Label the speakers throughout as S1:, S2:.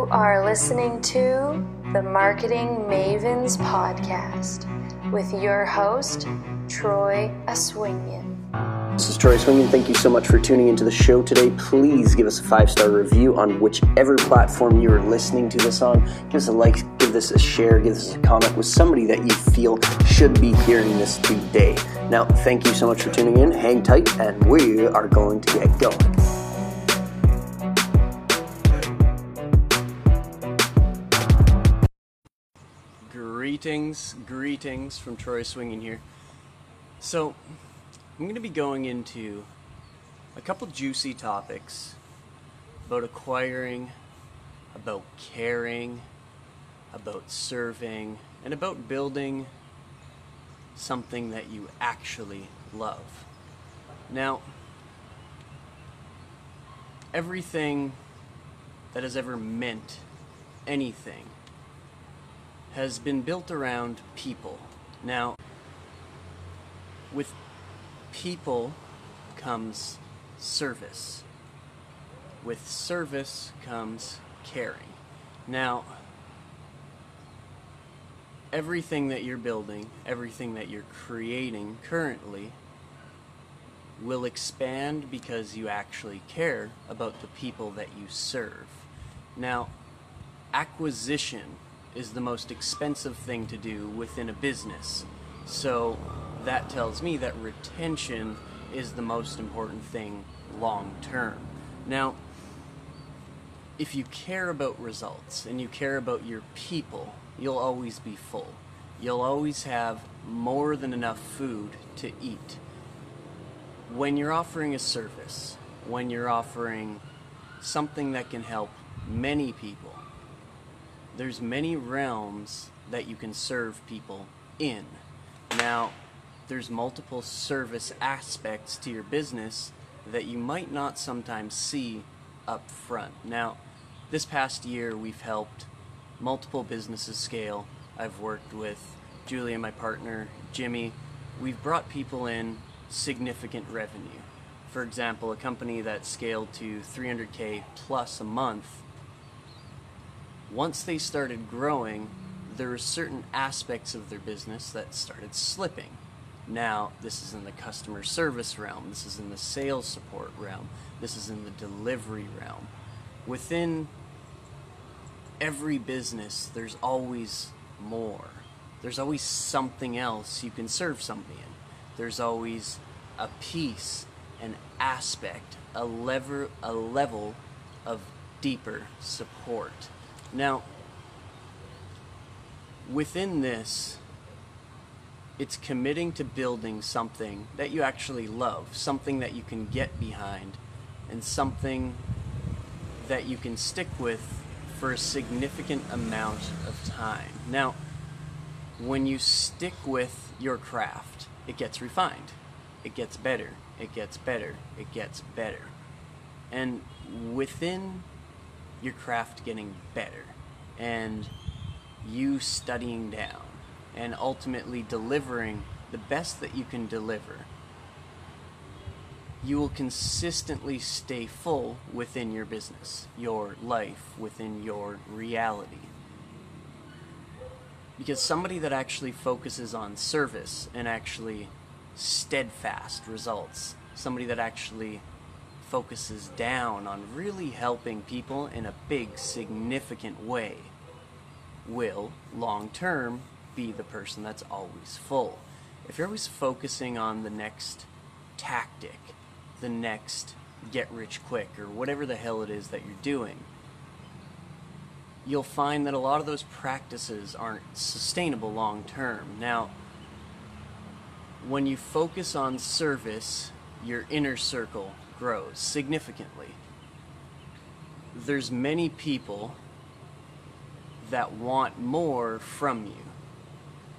S1: You are listening to the Marketing Mavens Podcast with your host, Troy Aswinian.
S2: This is Troy Swingen. Thank you so much for tuning into the show today. Please give us a five star review on whichever platform you are listening to this on. Give us a like, give this a share, give us a comment with somebody that you feel should be hearing this today. Now, thank you so much for tuning in. Hang tight, and we are going to get going. Greetings, greetings from Troy Swinging here. So, I'm going to be going into a couple juicy topics about acquiring, about caring, about serving, and about building something that you actually love. Now, everything that has ever meant anything has been built around people. Now, with people comes service. With service comes caring. Now, everything that you're building, everything that you're creating currently will expand because you actually care about the people that you serve. Now, acquisition is the most expensive thing to do within a business. So that tells me that retention is the most important thing long term. Now, if you care about results and you care about your people, you'll always be full. You'll always have more than enough food to eat. When you're offering a service, when you're offering something that can help many people, there's many realms that you can serve people in. Now, there's multiple service aspects to your business that you might not sometimes see up front. Now, this past year we've helped multiple businesses scale. I've worked with Julie and my partner, Jimmy. We've brought people in significant revenue. For example, a company that scaled to 300k plus a month once they started growing, there were certain aspects of their business that started slipping. Now, this is in the customer service realm, this is in the sales support realm, this is in the delivery realm. Within every business, there's always more. There's always something else you can serve somebody in. There's always a piece, an aspect, a lever, a level of deeper support. Now, within this, it's committing to building something that you actually love, something that you can get behind, and something that you can stick with for a significant amount of time. Now, when you stick with your craft, it gets refined, it gets better, it gets better, it gets better. And within your craft getting better and you studying down and ultimately delivering the best that you can deliver, you will consistently stay full within your business, your life, within your reality. Because somebody that actually focuses on service and actually steadfast results, somebody that actually focuses down on really helping people in a big, significant way will, long term, be the person that's always full. If you're always focusing on the next tactic, the next get rich quick, or whatever the hell it is that you're doing, you'll find that a lot of those practices aren't sustainable long term. Now, when you focus on service, your inner circle grows significantly. There's many people that want more from you.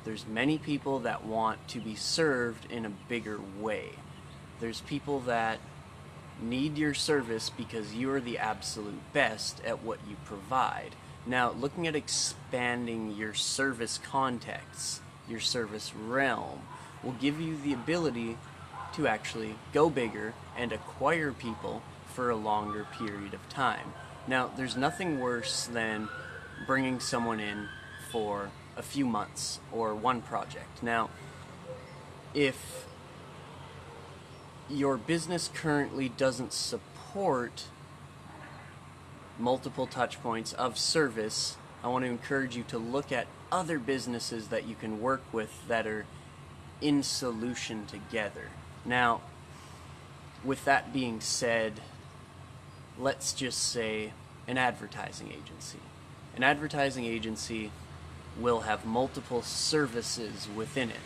S2: There's many people that want to be served in a bigger way. There's people that need your service because you are the absolute best at what you provide. Now, looking at expanding your service context, your service realm, will give you the ability to actually go bigger and acquire people for a longer period of time. Now, there's nothing worse than bringing someone in for a few months or one project. Now, if your business currently doesn't support multiple touch points of service, I want to encourage you to look at other businesses that you can work with that are in solution together. Now, with that being said, let's just say an advertising agency. An advertising agency will have multiple services within it.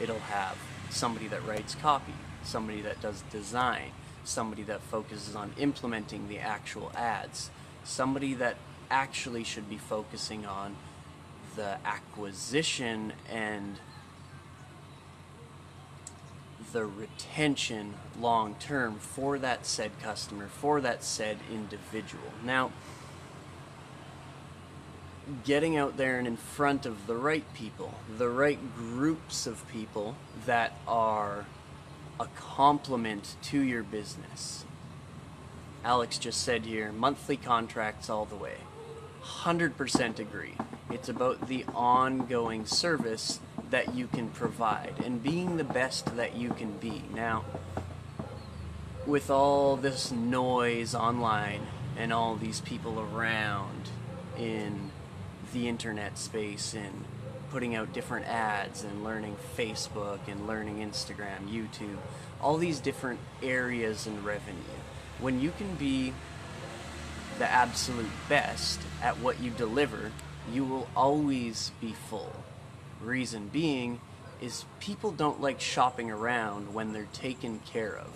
S2: It'll have somebody that writes copy, somebody that does design, somebody that focuses on implementing the actual ads, somebody that actually should be focusing on the acquisition and the retention long term for that said customer, for that said individual. Now, getting out there and in front of the right people, the right groups of people that are a complement to your business. Alex just said here monthly contracts all the way. 100% agree. It's about the ongoing service that you can provide and being the best that you can be. Now, with all this noise online and all these people around in the internet space and putting out different ads and learning Facebook and learning Instagram, YouTube, all these different areas and revenue. When you can be the absolute best at what you deliver, you will always be full. Reason being is people don't like shopping around when they're taken care of.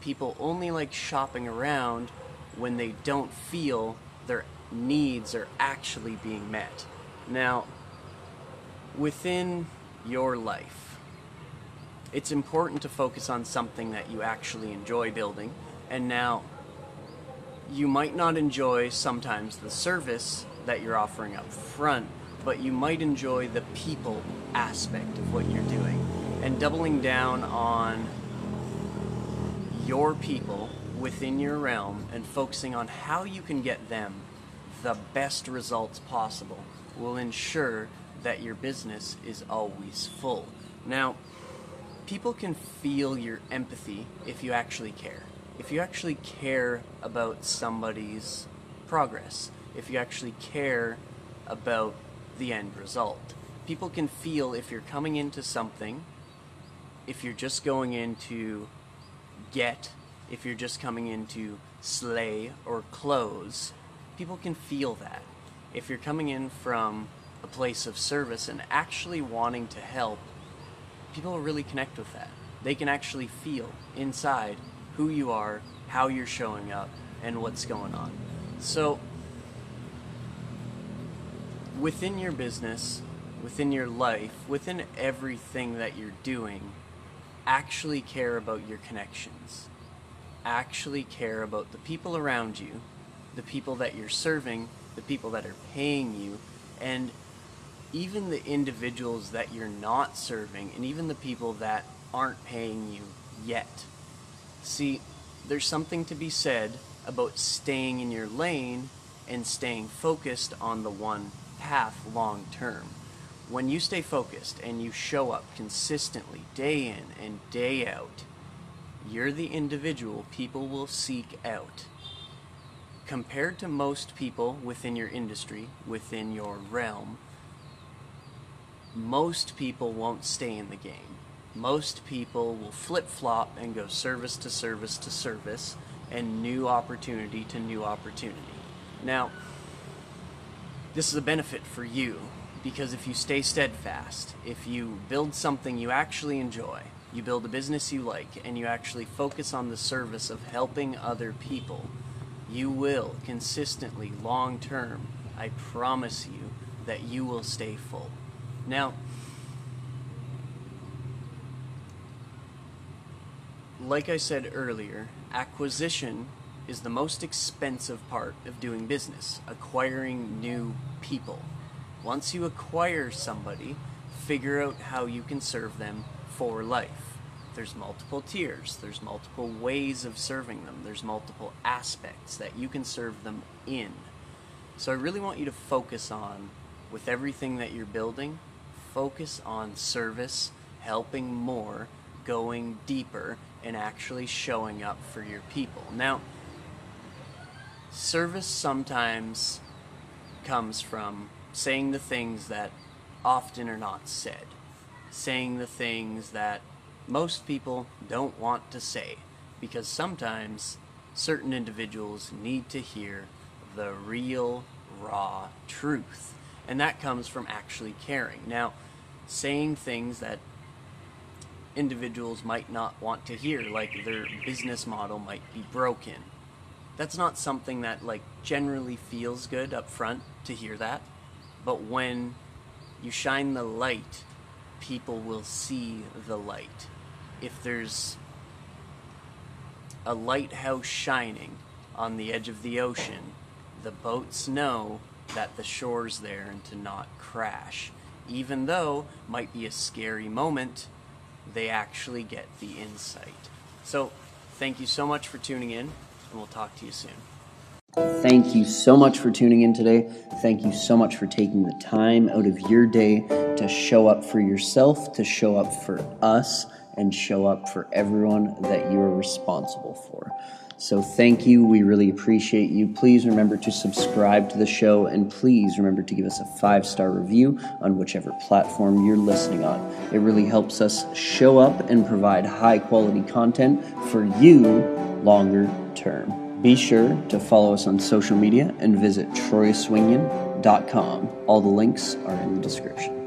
S2: People only like shopping around when they don't feel their needs are actually being met. Now, within your life, it's important to focus on something that you actually enjoy building. And now, you might not enjoy sometimes the service that you're offering up front, but you might enjoy the people aspect of what you're doing. And doubling down on your people within your realm and focusing on how you can get them the best results possible will ensure that your business is always full. Now, people can feel your empathy if you actually care. If you actually care about somebody's progress, if you actually care about the end result. People can feel if you're coming into something, if you're just going in to get, if you're just coming in to slay or close, people can feel that. If you're coming in from a place of service and actually wanting to help, people really connect with that. They can actually feel inside who you are, how you're showing up, and what's going on. So, within your business, within your life, within everything that you're doing, actually care about your connections. Actually care about the people around you, the people that you're serving, the people that are paying you, and even the individuals that you're not serving, and even the people that aren't paying you yet. See, there's something to be said about staying in your lane and staying focused on the one path long term. When you stay focused and you show up consistently day in and day out, you're the individual people will seek out. Compared to most people within your industry, within your realm, most people won't stay in the game. Most people will flip flop and go service to service to service and new opportunity to new opportunity. Now, this is a benefit for you because if you stay steadfast, if you build something you actually enjoy, you build a business you like, and you actually focus on the service of helping other people, you will consistently, long term, I promise you, that you will stay full. Now, like I said earlier, acquisition is the most expensive part of doing business acquiring new people. Once you acquire somebody, figure out how you can serve them for life. there's multiple tiers, there's multiple ways of serving them, there's multiple aspects that you can serve them in. So I really want you to focus on, with everything that you're building, focus on service, helping more, going deeper, and actually showing up for your people. Now, service sometimes comes from saying the things that often are not said, saying the things that most people don't want to say, because sometimes certain individuals need to hear the real, raw truth. And that comes from actually caring. Now, saying things that individuals might not want to hear, like their business model might be broken. That's not something that like generally feels good up front to hear that. But when you shine the light, people will see the light. If there's a lighthouse shining on the edge of the ocean, the boats know that the shore's there and to not crash. Even though might be a scary moment, they actually get the insight. So, thank you so much for tuning in, and we'll talk to you soon.
S3: Thank you so much for tuning in today. Thank you so much for taking the time out of your day to show up for yourself, to show up for us, and show up for everyone that you are responsible for. So, thank you. We really appreciate you. Please remember to subscribe to the show and please remember to give us a five star review on whichever platform you're listening on. It really helps us show up and provide high quality content for you longer term. Be sure to follow us on social media and visit troyaswingian.com. All the links are in the description.